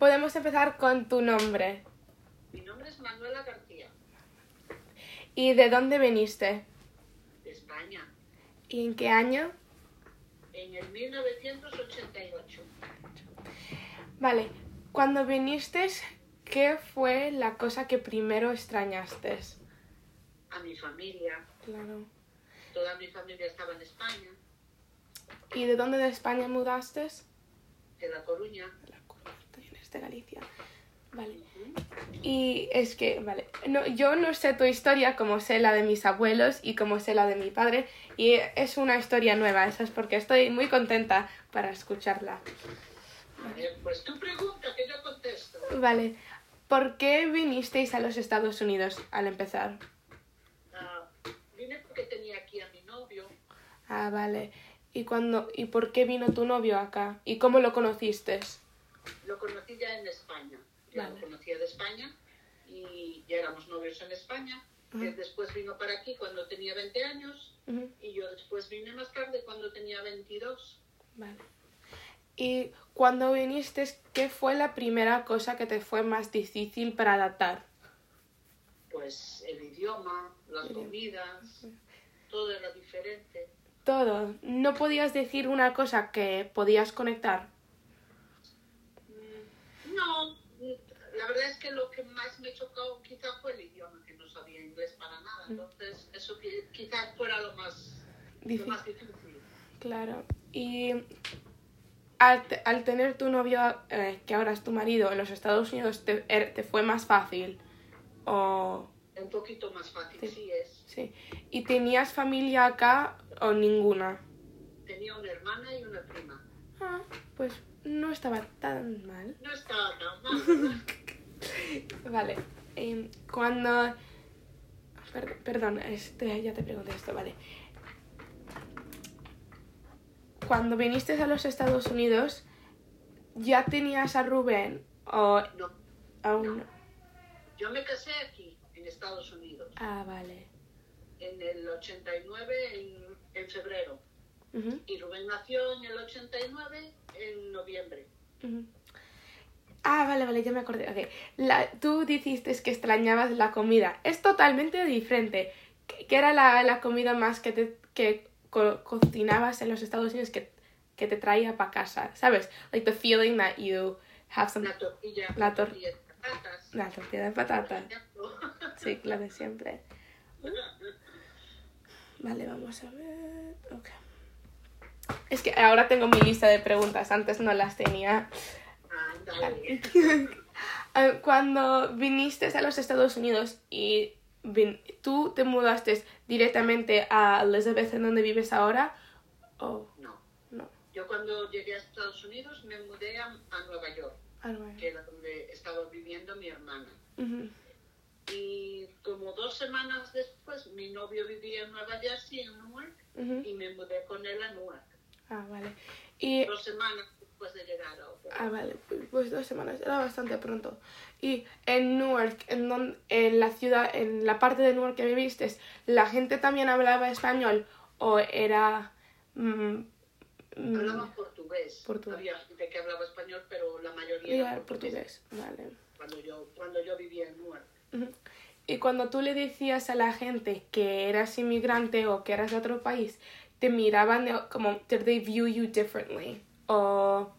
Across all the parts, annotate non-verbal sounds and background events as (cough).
podemos empezar con tu nombre. Mi nombre es Manuela García, ¿Y de dónde viniste? de España, ¿Y en qué año? en el 1988. Vale, cuando viniste, ¿qué fue la cosa que primero extrañaste? A mi familia, Claro. toda mi familia estaba en España, ¿Y de dónde de España mudaste? de La Coruña. La de Galicia. Vale. Y es que, vale, no, yo no sé tu historia como sé la de mis abuelos y como sé la de mi padre. Y es una historia nueva, eso es porque estoy muy contenta para escucharla. Eh, pues tú pregunta que yo contesto. Vale, ¿por qué vinisteis a los Estados Unidos al empezar? Ah, vine porque tenía aquí a mi novio. Ah, vale. ¿Y, cuando, ¿Y por qué vino tu novio acá? ¿Y cómo lo conociste? Lo conocí ya en España. Ya Vale. lo conocía de España y ya éramos novios en España. Él después vino para aquí cuando tenía 20 años y yo después vine más tarde cuando tenía 22. Vale. ¿Y cuando viniste, qué fue la primera cosa que te fue más difícil para adaptar? Pues el idioma, las Idioma. comidas, todo era diferente. Todo. ¿No podías decir una cosa que podías conectar? Mm, No, mm, la verdad es que lo que más me chocó quizá fue el idioma, que no sabía inglés para nada. Entonces, eso qui- quizás fuera lo más, lo Difícil. más difícil. Claro. Y al, al tener tu novio, eh, que ahora es tu marido, en los Estados Unidos, te, er- te fue más fácil? ¿O Un poquito más fácil, Sí. sí es. sí? ¿Y tenías familia acá o ninguna? Tenía una hermana y una prima. Ah, pues no estaba tan mal. No estaba tan mal. (laughs) Vale. em, cuando... per- perdón, este, ya te pregunté esto, vale. Cuando viniste a los Estados Unidos, ¿ya tenías a Rubén o No, aún no? yo me casé aquí, en Estados Unidos, Ah, vale. en el 89, en, en febrero. Ujú, Y Rubén nació en el 89, en noviembre. Ah, vale, vale, ya me acordé. Ok. La, tú dijiste que extrañabas la comida. Es totalmente diferente. ¿Qué qué era la, la comida más que, te, que co- cocinabas en los Estados Unidos que, que te traía para casa? ¿Sabes? Like the feeling that you have some... La tortilla, La tor- tortilla de patatas. La tortilla de por patata. ejemplo. (laughs) Sí, la de siempre. Vale, vamos a ver. Ok. Es que ahora tengo mi lista de preguntas, antes no las tenía. Eh, (laughs) Cuando viniste a los Estados Unidos y vin- tú te mudaste directamente a Elizabeth, en donde vives ahora, o No. no? Yo cuando llegué a Estados Unidos me mudé a, a Nueva York, Ah, que era donde estaba viviendo mi hermana. Y como dos semanas después, mi novio vivía en Nueva Jersey, en Newark, Ujú. y me mudé con él a Newark. Ah, vale. Y Dos semanas después de llegar a Oakland. Ah, vale, pues- pues dos semanas, era bastante pronto. Y en Newark, en, don- en la ciudad, en la parte de Newark que viviste, ¿la gente también hablaba español o era... mm, mm, Hablaban portugués. Portugués. Había gente que hablaba español, pero la mayoría era era portugués. portugués, vale. Cuando yo, cuando yo vivía en Newark. Y cuando tú le decías a la gente que eras inmigrante o que eras de otro país, te miraban de- como, did they view you differently? O...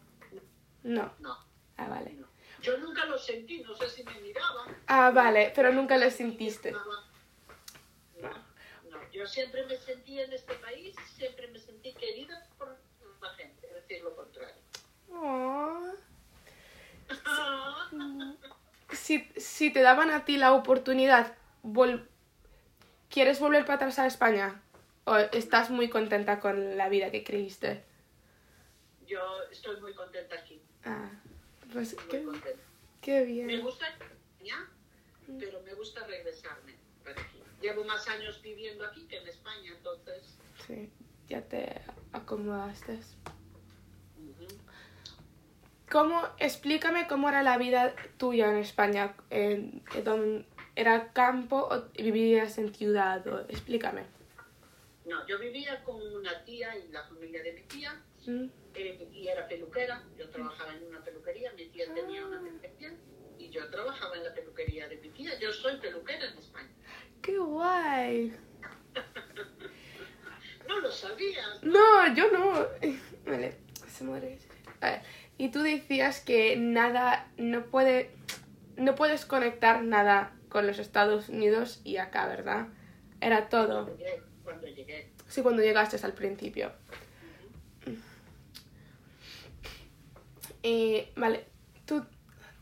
No. No, Ah, vale. no. Yo nunca lo sentí, no sé si me miraban. Ah, vale, pero nunca lo sentiste. No, no, yo siempre me sentí en este país, siempre me sentí querida por la gente, es decir lo contrario. Aw. Si, si te daban a ti la oportunidad, vol- ¿quieres volver para atrás a España? ¿O estás muy contenta con la vida que creíste? Yo estoy muy contenta aquí, Ah, pues muy qué, contenta. qué Me bien. gusta España, pero me gusta regresarme para aquí. Llevo más años viviendo aquí que en España, entonces... Sí, ya te acomodaste. ¿Cómo, explícame cómo era la vida tuya en España? En- ¿Era campo o vivías en ciudad? O- explícame. No, yo vivía con una tía y la familia de mi tía, Mm, eh, y era peluquera. Yo trabajaba en una peluquería, mi tía tenía una peluquería trabajaba en la peluquería de mi tía. Yo soy peluquera en España. ¡Qué guay! (laughs) No lo sabías. No, yo no. (laughs) Vale, se muere. A ver, y tú decías que nada, no puede, no puedes conectar nada con los Estados Unidos y acá, ¿verdad? Era todo. Cuando llegué. Sí, cuando llegaste al principio. Eh, vale, tú,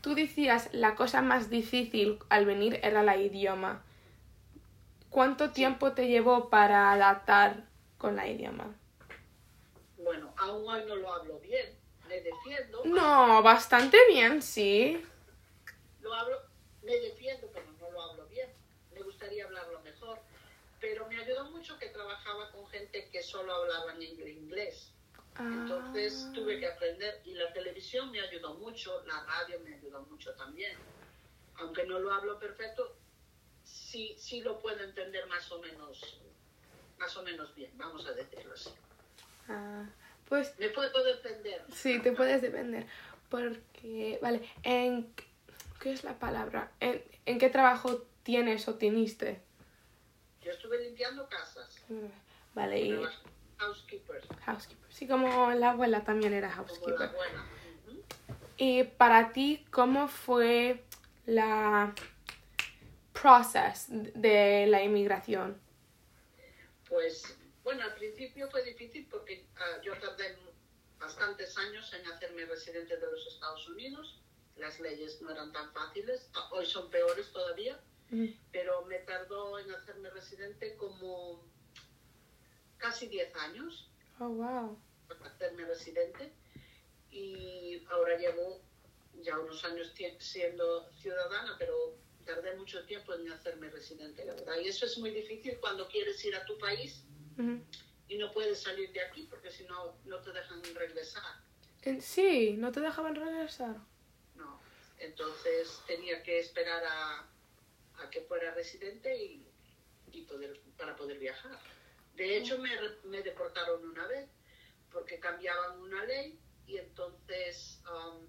tú decías la cosa más difícil al venir era la idioma. ¿Cuánto tiempo te llevó para adaptar con la idioma? Bueno, aún hoy no lo hablo bien. Me defiendo. No, bastante bien, sí. Lo hablo, me defiendo, pero no lo hablo bien. Me gustaría hablarlo mejor. Pero me ayudó mucho que trabajaba con gente que solo hablaba en inglés. Entonces Ah. tuve que aprender y la televisión me ayudó mucho, la radio me ayudó mucho también. Aunque no lo hablo perfecto, sí, sí lo puedo entender más o menos, más o menos bien, vamos a decirlo así. Ah, pues Me puedo defender. sí, te puedes depender. Porque, vale, ¿en qué es la palabra? ¿En, en qué trabajo tienes o teniste? Yo estuve limpiando casas, Vale, y housekeeper, housekeeper. Sí, como la abuela también era como la housekeeper. abuela. Ujú. Y para ti, ¿cómo fue la process de la inmigración? Pues bueno, al principio fue difícil porque ah, yo tardé bastantes años en hacerme residente de los Estados Unidos. Las leyes no eran tan fáciles, ah, hoy son peores todavía, pero me tardó en hacerme residente como casi 10 años Oh, wow. para hacerme residente y ahora llevo ya unos años siendo ciudadana, pero tardé mucho tiempo en hacerme residente, la verdad. Y eso es muy difícil cuando quieres ir a tu país y no puedes salir de aquí porque si no, no te dejan regresar. Sí, no te dejaban regresar. No. Entonces tenía que esperar a, a que fuera residente y, y poder, para poder viajar. De hecho, me, me deportaron una vez porque cambiaban una ley y entonces um,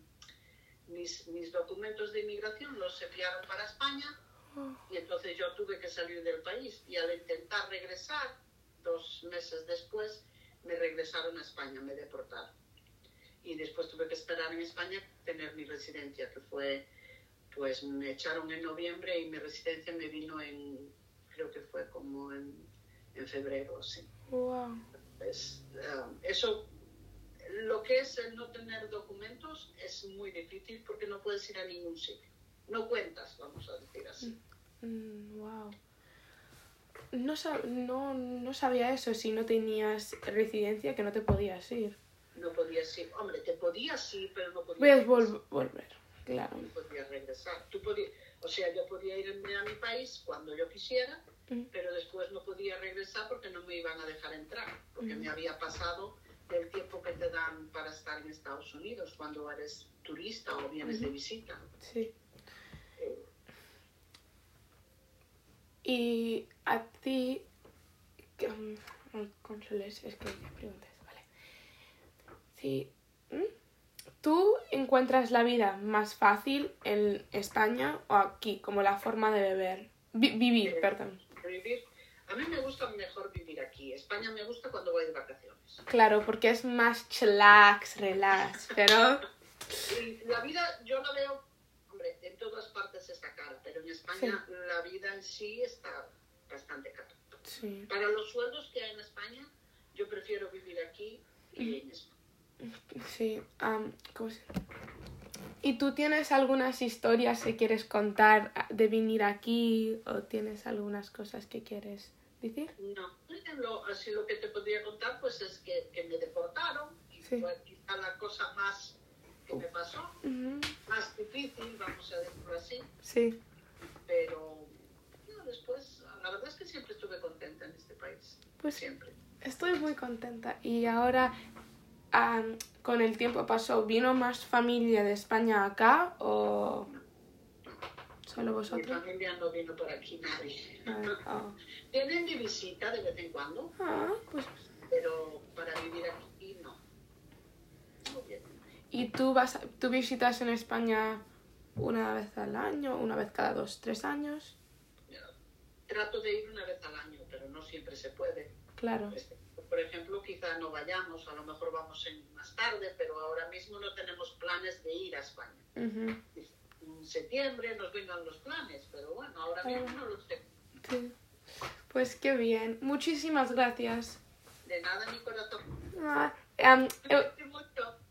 mis, mis documentos de inmigración los enviaron para España Oh, y entonces yo tuve que salir del país y al intentar regresar, dos meses después, me regresaron a España, me deportaron. Y después tuve que esperar en España tener mi residencia, que fue, pues me echaron en noviembre y mi residencia me vino en, creo que fue como en, en febrero, sí. wow. Pues, eh, eso, lo que es el no tener documentos es muy difícil porque no puedes ir a ningún sitio. No cuentas, vamos a decir así. Mm, wow. No, sab- no, no sabía eso, si no tenías residencia, que no te podías ir. No podías ir, hombre, te podías ir, pero no podías, Puedes regresar, vol- volver, claro. no podías regresar. Tú podías, o sea, yo podía irme a mi país cuando yo quisiera, Mm. pero después no podía regresar porque no me iban a dejar entrar, porque Mm. me había pasado del tiempo que te dan para estar en Estados Unidos cuando eres turista o vienes de Ujú. visita. Sí. Eh, Y a ti... que, um, ay, Consoles, es que ya preguntas, vale. Sí. ¿mm? ¿Tú encuentras la vida más fácil en España o aquí, como la forma de beber? Vi- vivir, Eh, perdón. Vivir, a mí me gusta mejor vivir aquí. España me gusta cuando voy de vacaciones. Claro, porque es más chillax, relax, pero... La vida yo la veo, hombre, en todas partes está cara, pero en España la vida en sí está bastante cara. Sí. Para los sueldos que hay en España, yo prefiero vivir aquí y en España. Sí, am, ¿cómo se- ¿Y tú tienes algunas historias que quieres contar de venir aquí o tienes algunas cosas que quieres decir? No, lo, así lo que te podría contar pues es que, que me deportaron y Sí. fue quizá la cosa más que me pasó, Ujú, más difícil, vamos a decirlo así, Sí, pero no, después la verdad es que siempre estuve contenta en este país, pues siempre. estoy muy contenta. Y ahora, am, con el tiempo pasó, ¿vino más familia de España acá o solo Mi vosotros? familia no vino por aquí nadie. Ah, oh. Vienen de visita de vez en cuando, Ah, pues pero para vivir aquí no. ¿Y tú vas, tú visitas en España una vez al año, una vez cada dos, tres años. Trato de ir una vez al año, pero no siempre se puede. Claro. Este, Por ejemplo, quizá no vayamos, a lo mejor vamos en más tarde, pero ahora mismo no tenemos planes de ir a España. En septiembre nos vengan los planes, pero bueno, ahora mismo no lo sé. Sí. Pues qué bien. Muchísimas gracias. De nada, mi corazón. Ah, (laughs)